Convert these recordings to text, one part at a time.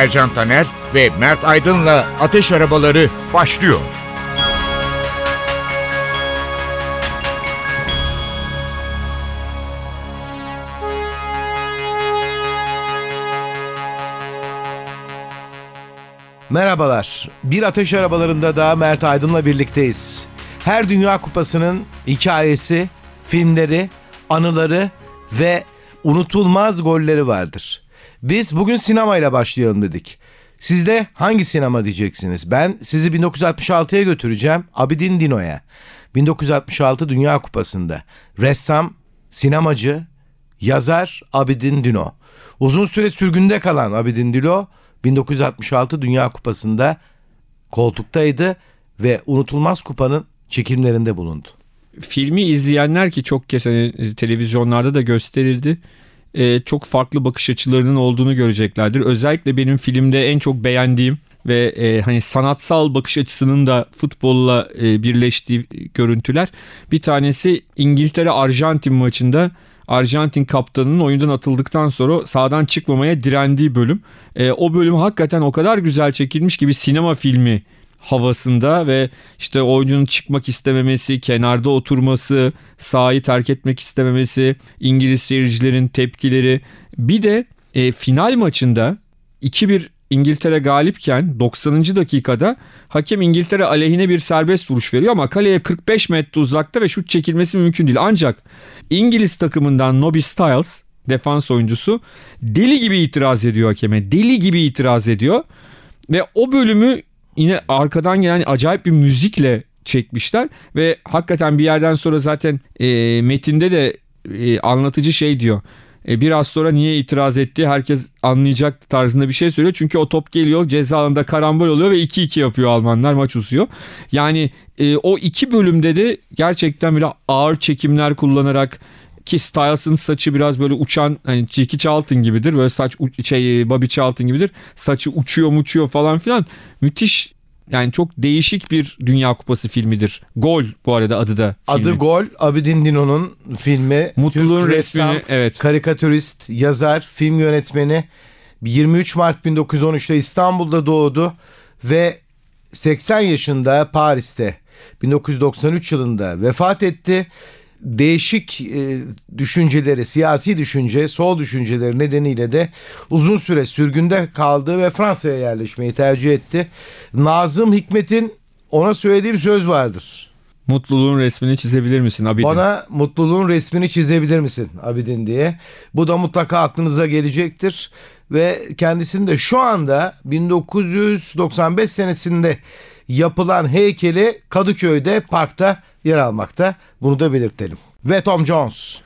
Ercan Taner ve Mert Aydın'la Ateş Arabaları başlıyor. Merhabalar. Bir ateş arabalarında da Mert Aydın'la birlikteyiz. Her Dünya Kupası'nın hikayesi, filmleri, anıları ve unutulmaz golleri vardır. Biz bugün sinemayla başlayalım dedik. Siz de hangi sinema diyeceksiniz? Ben sizi 1966'ya götüreceğim Abidin Dino'ya. 1966 Dünya Kupası'nda ressam, sinemacı, yazar Abidin Dino. Uzun süre sürgünde kalan Abidin Dino 1966 Dünya Kupası'nda koltuktaydı ve unutulmaz kupanın çekimlerinde bulundu. Filmi izleyenler ki çok kez hani, televizyonlarda da gösterildi. E, çok farklı bakış açılarının olduğunu göreceklerdir. Özellikle benim filmde en çok beğendiğim ve e, hani sanatsal bakış açısının da futbolla e, birleştiği görüntüler. Bir tanesi İngiltere Arjantin maçında Arjantin kaptanının oyundan atıldıktan sonra sağdan çıkmamaya direndiği bölüm. E, o bölüm hakikaten o kadar güzel çekilmiş gibi sinema filmi havasında ve işte oyuncunun çıkmak istememesi, kenarda oturması, sahayı terk etmek istememesi, İngiliz seyircilerin tepkileri. Bir de e, final maçında 2-1 İngiltere galipken 90. dakikada hakem İngiltere aleyhine bir serbest vuruş veriyor ama kaleye 45 metre uzakta ve şut çekilmesi mümkün değil. Ancak İngiliz takımından Nobby Stiles defans oyuncusu deli gibi itiraz ediyor hakeme. Deli gibi itiraz ediyor. Ve o bölümü yine arkadan gelen acayip bir müzikle çekmişler ve hakikaten bir yerden sonra zaten e, metinde de e, anlatıcı şey diyor. E, biraz sonra niye itiraz etti herkes anlayacak tarzında bir şey söylüyor. Çünkü o top geliyor ceza alanında karambol oluyor ve 2-2 yapıyor Almanlar maç uzuyor. Yani e, o iki bölümde de gerçekten böyle ağır çekimler kullanarak ki Styles'ın saçı biraz böyle uçan hani Jackie Charlton gibidir. Böyle saç şey Bobby Charlton gibidir. Saçı uçuyor uçuyor falan filan. Müthiş yani çok değişik bir Dünya Kupası filmidir. Gol bu arada adı da. Adı filmin. Gol, Abidin Dino'nun filmi. Mutluluğun Türk resmini, ressam, evet. karikatürist, yazar, film yönetmeni. 23 Mart 1913'te İstanbul'da doğdu ve 80 yaşında Paris'te 1993 yılında vefat etti. Değişik e, düşünceleri, siyasi düşünce, sol düşünceleri nedeniyle de uzun süre sürgünde kaldı ve Fransa'ya yerleşmeyi tercih etti. Nazım Hikmet'in ona söylediği bir söz vardır. Mutluluğun resmini çizebilir misin Abidin? Bana mutluluğun resmini çizebilir misin Abidin diye. Bu da mutlaka aklınıza gelecektir. Ve kendisinin de şu anda 1995 senesinde yapılan heykeli Kadıköy'de parkta yer almakta. Bunu da belirtelim. Ve Tom Jones.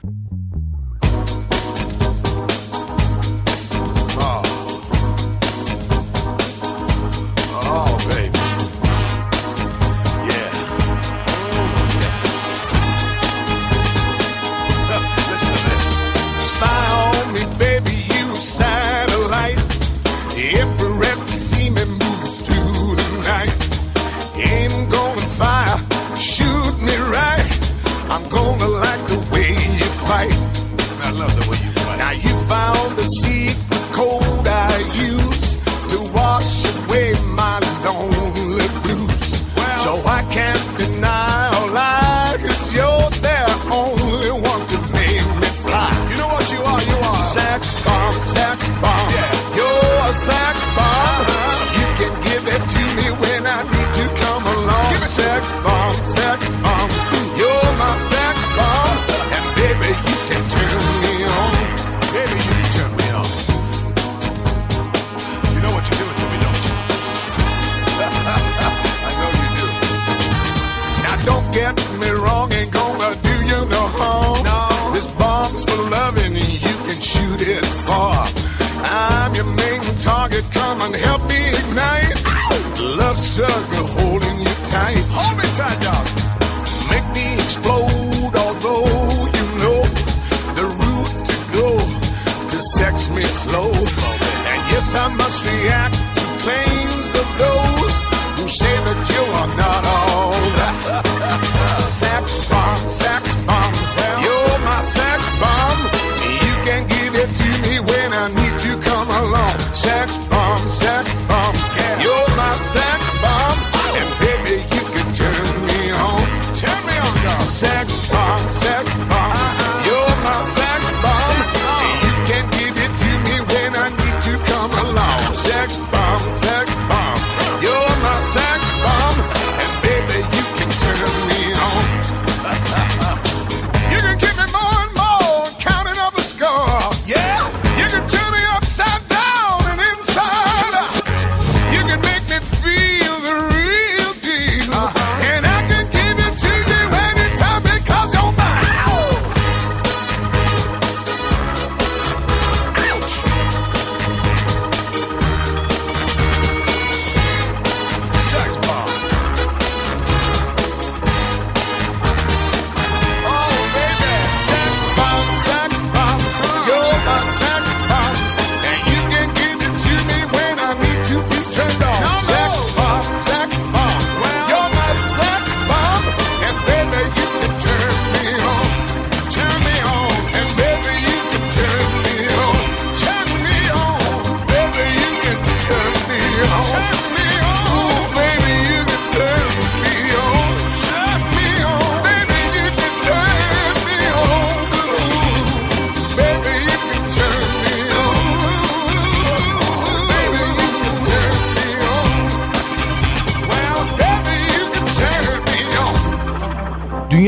Sex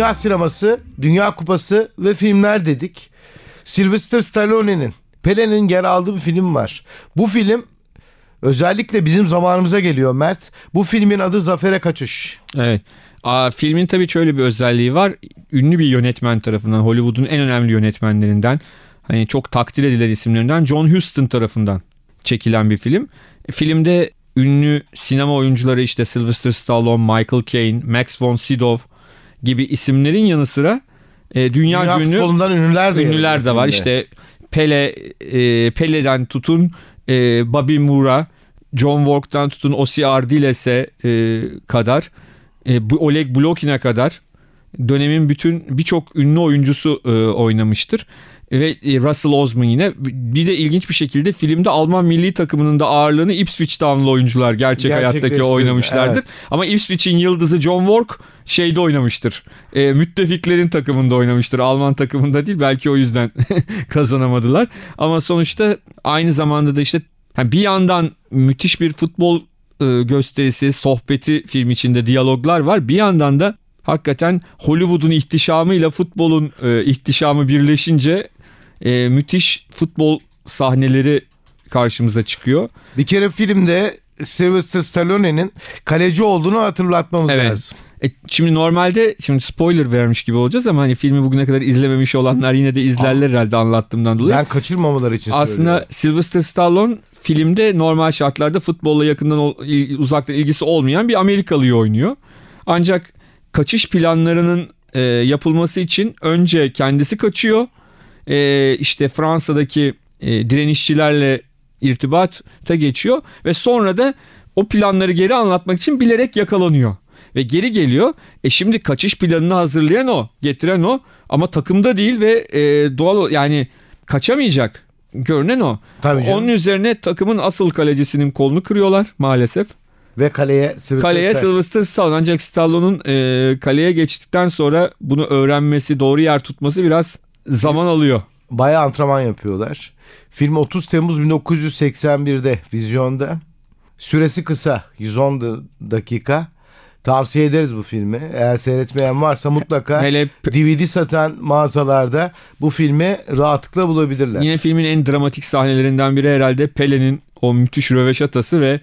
Dünya sineması, Dünya Kupası ve filmler dedik. Sylvester Stallone'nin, Pele'nin yer aldığı bir film var. Bu film özellikle bizim zamanımıza geliyor Mert. Bu filmin adı Zafer'e Kaçış. Evet. Aa, filmin tabii şöyle bir özelliği var. Ünlü bir yönetmen tarafından, Hollywood'un en önemli yönetmenlerinden, hani çok takdir edilen isimlerinden John Huston tarafından çekilen bir film. Filmde ünlü sinema oyuncuları işte Sylvester Stallone, Michael Caine, Max von Sydow gibi isimlerin yanı sıra e, dünya, Dünya ünlü futbolundan ünlüler de ünlüler de var. İşte Pele, e, Pele'den tutun e, Bobby Moore'a, John Walk'tan tutun Osi Ardiles'e e, kadar, e, bu Oleg Blokin'e kadar dönemin bütün birçok ünlü oyuncusu e, oynamıştır. Ve e, Russell Osman yine bir de ilginç bir şekilde filmde Alman milli takımının da ağırlığını Ipswich Town'lu oyuncular gerçek hayattaki oynamışlardır. evet. Ama Ipswich'in yıldızı John Walk şeyde oynamıştır. E, müttefiklerin takımında oynamıştır. Alman takımında değil. Belki o yüzden kazanamadılar. Ama sonuçta aynı zamanda da işte bir yandan müthiş bir futbol e, gösterisi, sohbeti film içinde diyaloglar var. Bir yandan da hakikaten Hollywood'un ihtişamıyla futbolun e, ihtişamı birleşince e, müthiş futbol sahneleri karşımıza çıkıyor. Bir kere filmde Sylvester Stallone'nin kaleci olduğunu hatırlatmamız Evet. lazım. E, şimdi normalde şimdi spoiler vermiş gibi olacağız ama hani filmi bugüne kadar izlememiş olanlar yine de izlerler herhalde anlattığımdan dolayı. Ben kaçırmamaları için Aslında söylüyorum. Sylvester Stallone filmde normal şartlarda futbolla yakından uzaktan ilgisi olmayan bir Amerikalıyı oynuyor. Ancak kaçış planlarının e, yapılması için önce kendisi kaçıyor. E, işte Fransa'daki e, direnişçilerle irtibata geçiyor ve sonra da o planları geri anlatmak için bilerek yakalanıyor. Ve geri geliyor. E şimdi kaçış planını hazırlayan o, getiren o ama takımda değil ve e, doğal yani kaçamayacak. Görünen o. Tabii canım. Onun üzerine takımın asıl kalecisinin kolunu kırıyorlar maalesef. Ve kaleye Sylvester Kaleye Sylvester Stallone ancak Stallone'un e, kaleye geçtikten sonra bunu öğrenmesi, doğru yer tutması biraz zaman alıyor. bayağı antrenman yapıyorlar. Film 30 Temmuz 1981'de vizyonda. Süresi kısa 110 da- dakika. Tavsiye ederiz bu filmi. Eğer seyretmeyen varsa mutlaka Hele DVD satan mağazalarda bu filmi rahatlıkla bulabilirler. yine filmin en dramatik sahnelerinden biri herhalde Pele'nin o müthiş röveşatası ve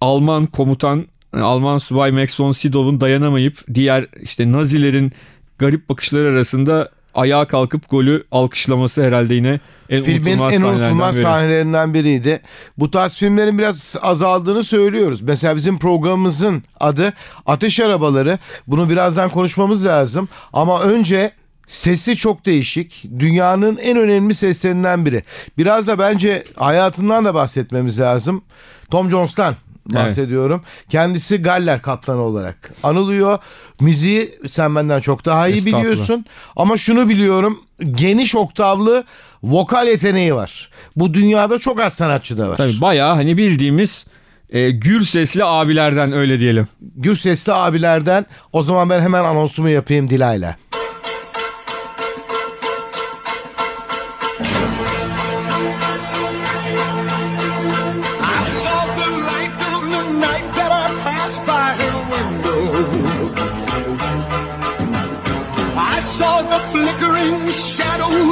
Alman komutan Alman subay Max von Sydow'un dayanamayıp diğer işte Nazilerin garip bakışları arasında ayağa kalkıp golü alkışlaması herhalde yine en Filmin unutulmaz en unutulmaz biri. sahnelerinden biriydi. Bu tarz filmlerin biraz azaldığını söylüyoruz. Mesela bizim programımızın adı Ateş Arabaları. Bunu birazdan konuşmamız lazım. Ama önce sesi çok değişik. Dünyanın en önemli seslerinden biri. Biraz da bence hayatından da bahsetmemiz lazım. Tom Jones'tan bahsediyorum. Kendisi Galler kaptanı olarak anılıyor. Müziği sen benden çok daha iyi biliyorsun. Ama şunu biliyorum. Geniş oktavlı vokal yeteneği var. Bu dünyada çok az sanatçıda var. Tabii bayağı hani bildiğimiz e, gür sesli abilerden öyle diyelim. Gür sesli abilerden o zaman ben hemen anonsumu yapayım Dilay'la.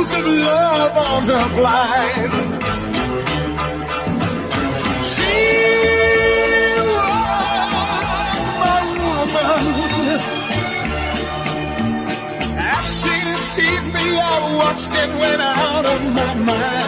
Shadows of love on her blind. She was my woman. As she deceived me, I watched and went out of my mind.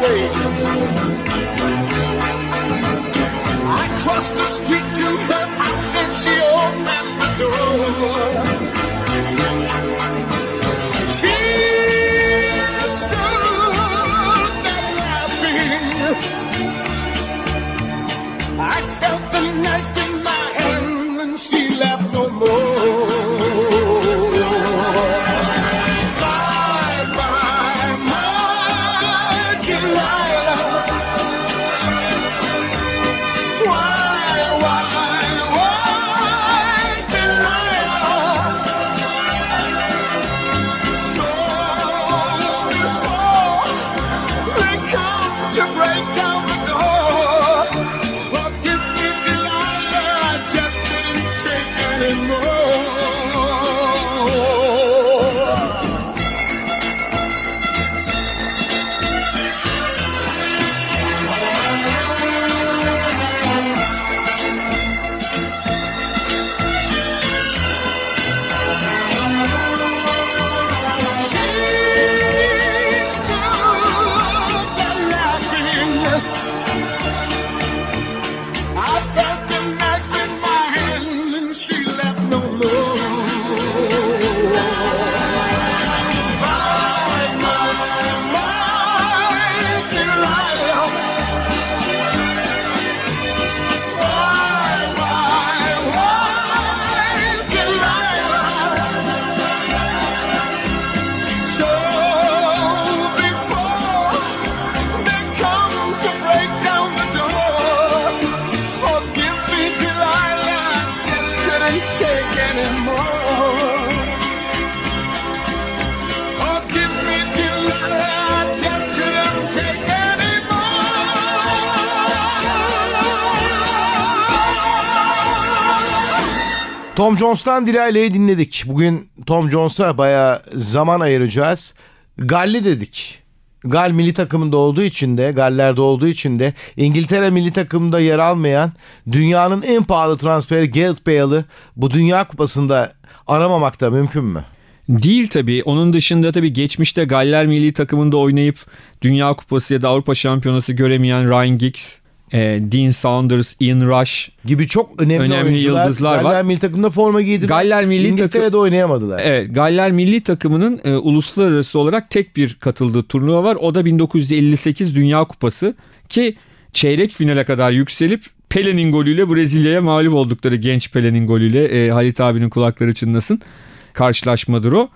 I. I crossed the street to her house and she opened Tom Jones'tan Dilay'ı dinledik. Bugün Tom Jones'a bayağı zaman ayıracağız. Galli dedik. Gal milli takımında olduğu için de, Galler'de olduğu için de İngiltere milli takımında yer almayan dünyanın en pahalı transferi Gareth Bale'ı bu Dünya Kupası'nda aramamak da mümkün mü? Değil tabii. Onun dışında tabii geçmişte Galler milli takımında oynayıp Dünya Kupası ya da Avrupa Şampiyonası göremeyen Ryan Giggs, e, Dean Saunders, Ian Rush. Gibi çok önemli, Önemli oyuncular yıldızlar var. Galler milli takımında forma giydiler. Galler milli İngiltere'de takım- oynayamadılar. Evet, Galler milli takımının e, uluslararası olarak tek bir katıldığı turnuva var. O da 1958 Dünya Kupası ki çeyrek finale kadar yükselip Pele'nin golüyle Brezilya'ya mağlup oldukları genç Pele'nin golüyle e, Halit abinin kulakları çınlasın. Karşılaşmadır o.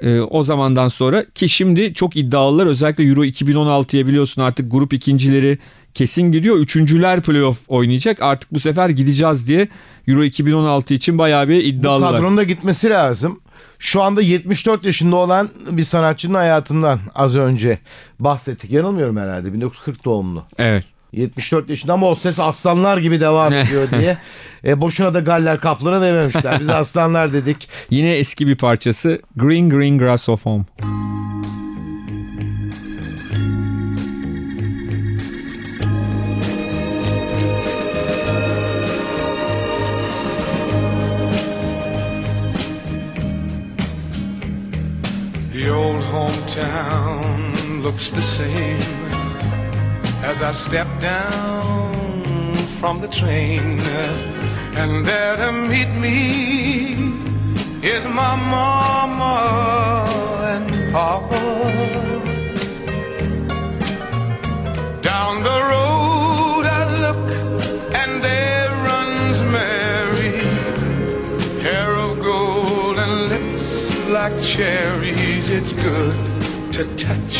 E, o zamandan sonra ki şimdi çok iddialılar özellikle Euro 2016'ya biliyorsun artık grup ikincileri kesin gidiyor. Üçüncüler playoff oynayacak. Artık bu sefer gideceğiz diye Euro 2016 için bayağı bir Bu iddialılar. kadronun da gitmesi lazım. Şu anda 74 yaşında olan bir sanatçının hayatından az önce bahsettik. Yanılmıyorum herhalde 1940 doğumlu. Evet. 74 yaşında ama o ses aslanlar gibi devam ediyor diye. E, boşuna da Galler Kaplan'a dememişler. Biz aslanlar dedik. Yine eski bir parçası Green Green Grass of Home. The old hometown looks the same as I step down from the train. And there to meet me is my mama and papa. Down the road I look and there runs Mary hair of gold and lips like cherries. It's good to touch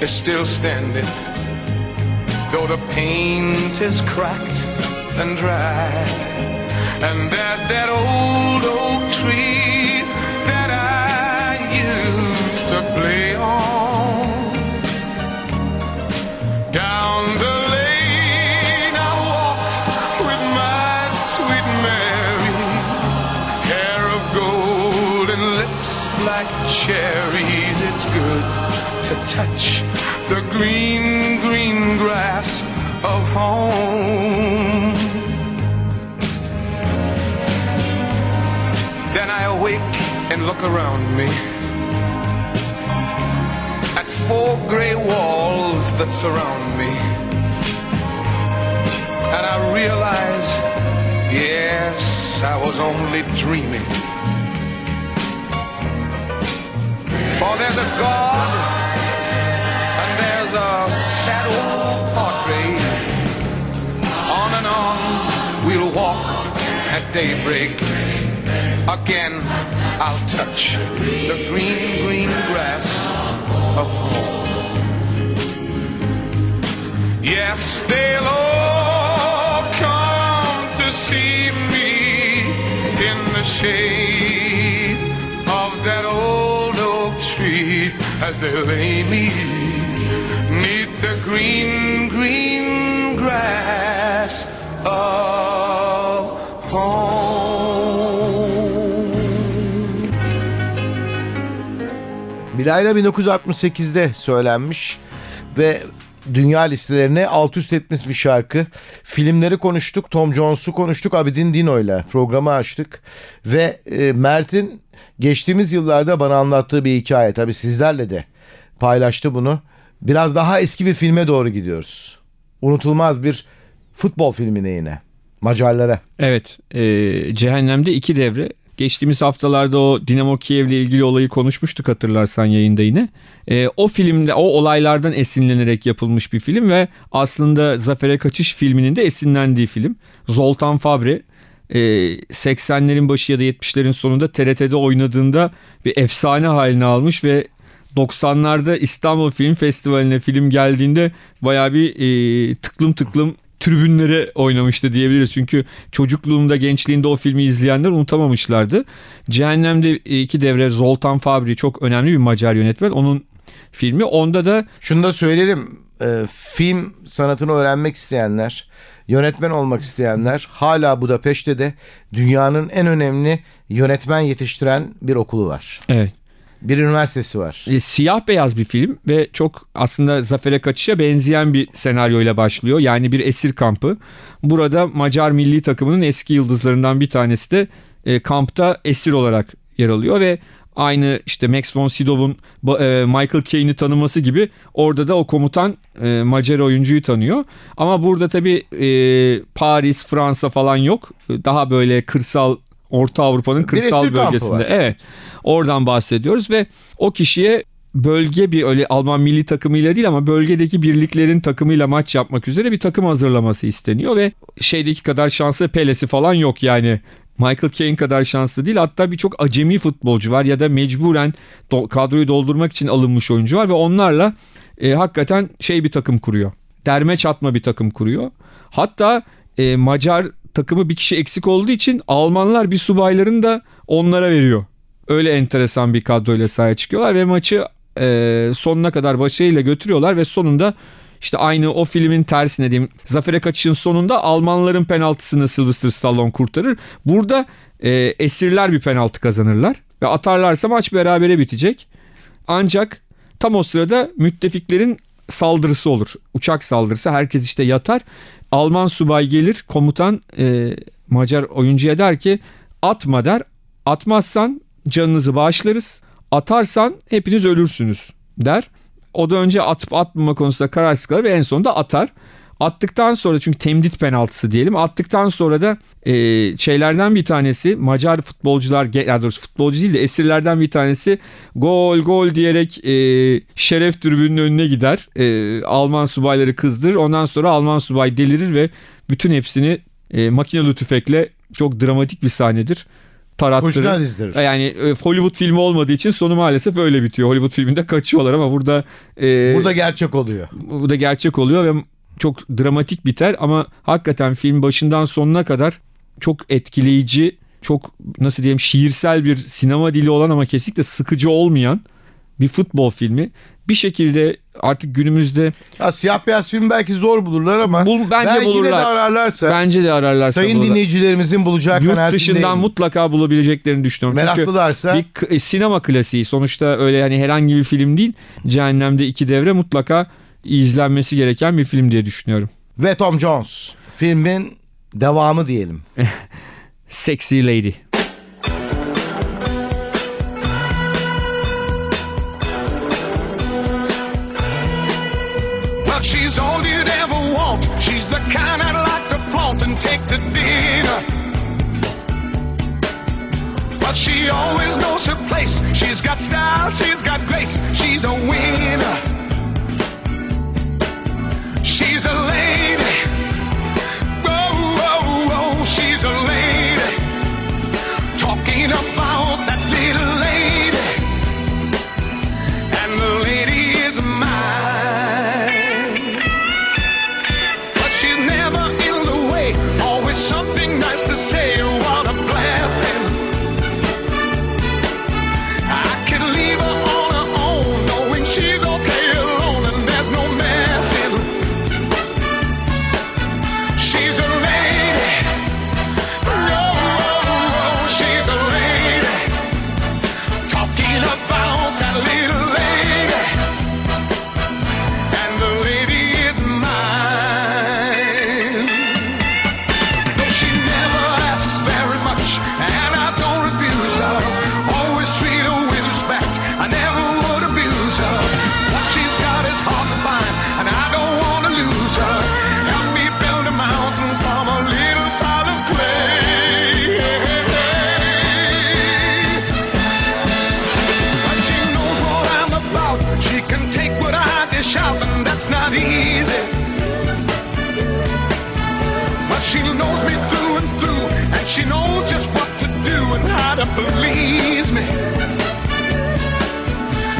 is still standing, though the paint is cracked and dry. And there's that old oak tree that I used to play on. Down the lane I walk with my sweet Mary, hair of gold and lips like cherries. It's good to touch the green, green grass of home. Then I awake and look around me at four gray walls that surround me. And I realize, yes, I was only dreaming. For there's a God daybreak. Again I'll touch the green, green grass of home. Yes, they'll all come to see me in the shade of that old oak tree as they lay me neath the green, green grass of. Bilayla 1968'de söylenmiş ve dünya listelerine alt üst etmiş bir şarkı. Filmleri konuştuk, Tom Jones'u konuştuk, Abidin Dino'yla programı açtık. Ve e, Mert'in geçtiğimiz yıllarda bana anlattığı bir hikaye. Tabii sizlerle de paylaştı bunu. Biraz daha eski bir filme doğru gidiyoruz. Unutulmaz bir futbol filmine yine. Macarlara. Evet, e, Cehennem'de iki devre. Geçtiğimiz haftalarda o Dinamo Kiev'le ilgili olayı konuşmuştuk hatırlarsan yayında yine. E, o filmde o olaylardan esinlenerek yapılmış bir film ve aslında Zafer'e Kaçış filminin de esinlendiği film. Zoltan Fabre e, 80'lerin başı ya da 70'lerin sonunda TRT'de oynadığında bir efsane haline almış ve 90'larda İstanbul Film Festivali'ne film geldiğinde baya bir e, tıklım tıklım tribünlere oynamıştı diyebiliriz. Çünkü çocukluğumda, gençliğinde o filmi izleyenler unutamamışlardı. Cehennem'de iki devre Zoltan Fabri çok önemli bir Macar yönetmen. Onun filmi. Onda da Şunu da söyleyelim. e, film sanatını öğrenmek isteyenler, yönetmen olmak isteyenler hala Budapeşte de dünyanın en önemli yönetmen yetiştiren bir okulu var. evet Bir üniversitesi var. E, siyah beyaz bir film ve çok aslında Zafer'e Kaçış'a benzeyen bir senaryoyla başlıyor. Yani bir esir kampı. Burada Macar milli takımının eski yıldızlarından bir tanesi de e, kampta esir olarak yer alıyor ve Aynı işte Max von Sydow'un e, Michael Caine'i tanıması gibi orada da o komutan e, Macar oyuncuyu tanıyor. Ama burada tabii e, Paris, Fransa falan yok. Daha böyle kırsal Orta Avrupa'nın kırsal kampı bölgesinde. Evet. Oradan bahsediyoruz ve o kişiye bölge bir öyle Alman milli takımıyla değil ama bölgedeki birliklerin takımıyla maç yapmak üzere bir takım hazırlaması isteniyor ve şeydeki kadar şanslı Pelesi falan yok yani. Michael Caine kadar şanslı değil. Hatta birçok acemi futbolcu var ya da mecburen do- kadroyu doldurmak için alınmış oyuncu var ve onlarla e, hakikaten şey bir takım kuruyor. Derme çatma bir takım kuruyor. Hatta e, Macar takımı bir kişi eksik olduğu için Almanlar bir subaylarını da onlara veriyor. Öyle enteresan bir kadroyla sahaya çıkıyorlar ve maçı e, sonuna kadar başarıyla götürüyorlar ve sonunda işte aynı o filmin tersine diyeyim. Zafere kaçışın sonunda Almanların penaltısını Sylvester Stallone kurtarır. Burada e, esirler bir penaltı kazanırlar ve atarlarsa maç berabere bitecek. Ancak tam o sırada müttefiklerin saldırısı olur. Uçak saldırısı herkes işte yatar. Alman subay gelir komutan e, Macar oyuncuya der ki atma der. Atmazsan canınızı bağışlarız. Atarsan hepiniz ölürsünüz der. O da önce atıp atmama konusunda kararsız kalır ve en sonunda atar. Attıktan sonra çünkü temdit penaltısı diyelim. Attıktan sonra da e, şeylerden bir tanesi Macar futbolcular daha doğrusu futbolcu değil de esirlerden bir tanesi gol gol diyerek e, şeref tribünün önüne gider. E, Alman subayları kızdırır. Ondan sonra Alman subay delirir ve bütün hepsini e, makinalı tüfekle çok dramatik bir sahnedir. Tarattırır. Dizdirir. Yani e, Hollywood filmi olmadığı için sonu maalesef öyle bitiyor. Hollywood filminde kaçıyorlar ama burada e, Burada gerçek oluyor. bu da gerçek oluyor ve çok dramatik biter ama hakikaten film başından sonuna kadar çok etkileyici, çok nasıl diyeyim şiirsel bir sinema dili olan ama kesinlikle sıkıcı olmayan bir futbol filmi. Bir şekilde artık günümüzde Ya siyah beyaz film belki zor bulurlar ama Bul- bence belki de bulurlar. ararlarsa bence de ararlarsa sayın bulurlar. dinleyicilerimizin bulacağı Yurt dışından mutlaka bulabileceklerini düşünüyorum. Çünkü Meraklılarsa bir k- e, sinema klasiği. Sonuçta öyle hani herhangi bir film değil. Cehennemde iki devre mutlaka izlenmesi gereken bir film diye düşünüyorum. ve Tom Jones filmin devamı diyelim. Sexy Lady. Well, she's all you'd ever want. She's the kind I'd like to flaunt and take to dinner. But she always knows her place. She's got style, she's got grace, she's a winner. She's a lady. Whoa, whoa, whoa, she's a lady. Talking about just what to do and how to please me.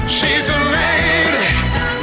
She's a lady.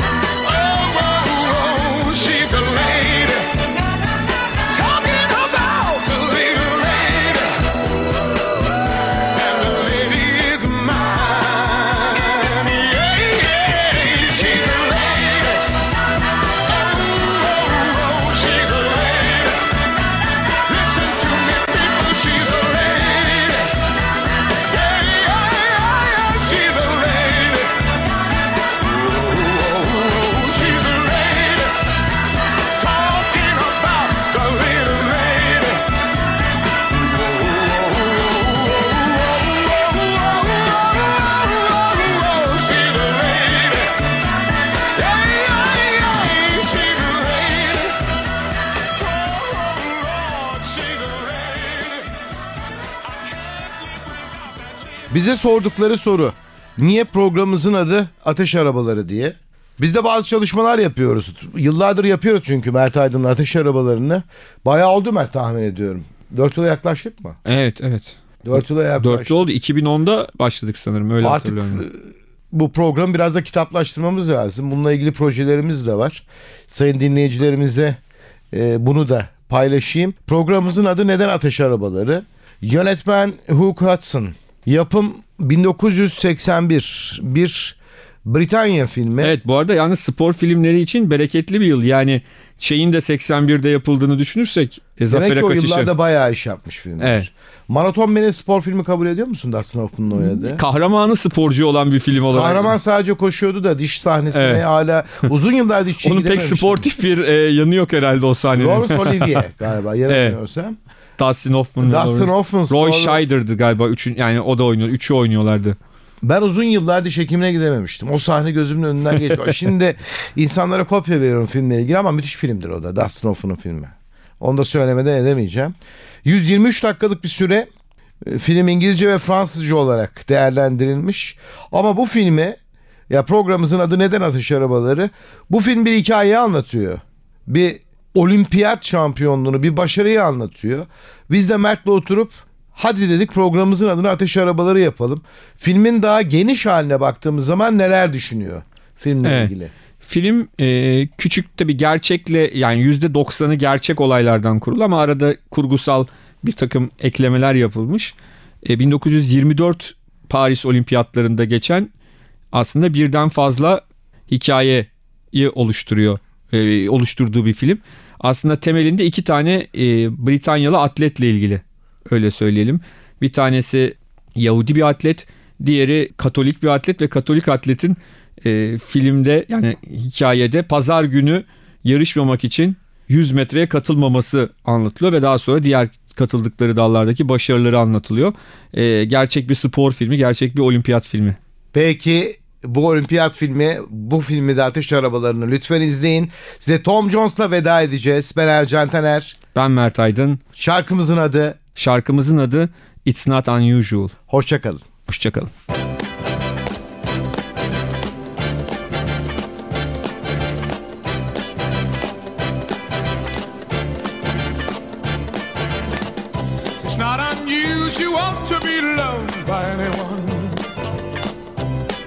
Bize sordukları soru. Niye programımızın adı Ateş Arabaları diye. Biz de bazı çalışmalar yapıyoruz. Yıllardır yapıyoruz çünkü Mert Aydın'ın Ateş Arabalarını. Bayağı oldu Mert tahmin ediyorum. 4 yıla yaklaştık mı? Evet evet. 4 yıla yaklaştık. Dörtlü oldu. 2010'da başladık sanırım öyle Artık hatırlıyorum. e, bu programı biraz da kitaplaştırmamız lazım. Bununla ilgili projelerimiz de var. Sayın dinleyicilerimize e, bunu da paylaşayım. Programımızın adı Neden Ateş Arabaları? Yönetmen Hugh Hudson. Yapım 1981. Bir Britanya filmi. Evet bu arada yani spor filmleri için bereketli bir yıl. Yani şeyin de 81'de yapıldığını düşünürsek e, Demek ki o kaçışı. yıllarda bayağı iş yapmış filmler. Evet. Maraton beni spor filmi kabul ediyor musun Dustin Hoffman'ın oynadığı? Kahramanı sporcu olan bir film olarak. Kahraman sadece koşuyordu da diş sahnesine Evet. hala uzun yıllar dişçiye Onun pek sportif bir e, yanı yok herhalde o sahnede. Laurence Olivier galiba yanılmıyorsam. Dustin Hoffman. Dustin Hoffman. Roy Scheider'dı galiba. Üçün, yani o da oynuyor. Üçü oynuyorlardı. Ben uzun yıllar diş hekimine gidememiştim. O sahne gözümün önünden geçiyor. Şimdi insanlara kopya veriyorum filmle ilgili ama müthiş filmdir o da. Dustin Hoffman'ın filmi. Onu da söylemeden edemeyeceğim. 123 dakikalık bir süre e, film İngilizce ve Fransızca olarak değerlendirilmiş. Ama bu filmi ya programımızın adı neden Ateş Arabaları? Bu film bir hikayeyi anlatıyor. Bir olimpiyat şampiyonluğunu, bir başarıyı anlatıyor. Biz de Mert'le oturup hadi dedik programımızın adını Ateş Arabaları yapalım. Filmin daha geniş haline baktığımız zaman neler düşünüyor filmle Evet. ilgili? Film e, küçük tabii gerçekle yani %90'ı gerçek olaylardan kurulu ama arada kurgusal bir takım eklemeler yapılmış. E, 1924 Paris Olimpiyatlarında geçen aslında birden fazla hikayeyi oluşturuyor. e, oluşturduğu bir film. Aslında temelinde iki tane e, Britanyalı atletle ilgili öyle söyleyelim. Bir tanesi Yahudi bir atlet, diğeri Katolik bir atlet ve Katolik atletin e, filmde yani hikayede pazar günü yarışmamak için 100 metreye katılmaması anlatılıyor ve daha sonra diğer katıldıkları dallardaki başarıları anlatılıyor. E, gerçek bir spor filmi, gerçek bir olimpiyat filmi. Peki bu olimpiyat filmi, bu filmi de Ateş Arabalarını lütfen izleyin. Size Tom Jones'la veda edeceğiz. Ben Ercan Taner. Ben Mert Aydın. Şarkımızın adı Şarkımızın adı It's Not Unusual. Hoşçakalın. Hoşçakalın. It's not unusual to be loved by anyone.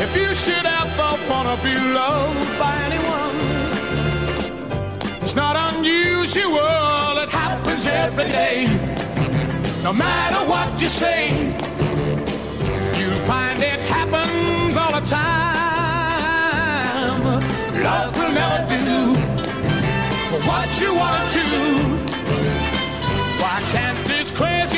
If you should ever wanna be loved by anyone, it's not unusual, it happens every day. No matter what you say, you'll find it happens all the time. Love will never do what you wanna do. Why can't this crazy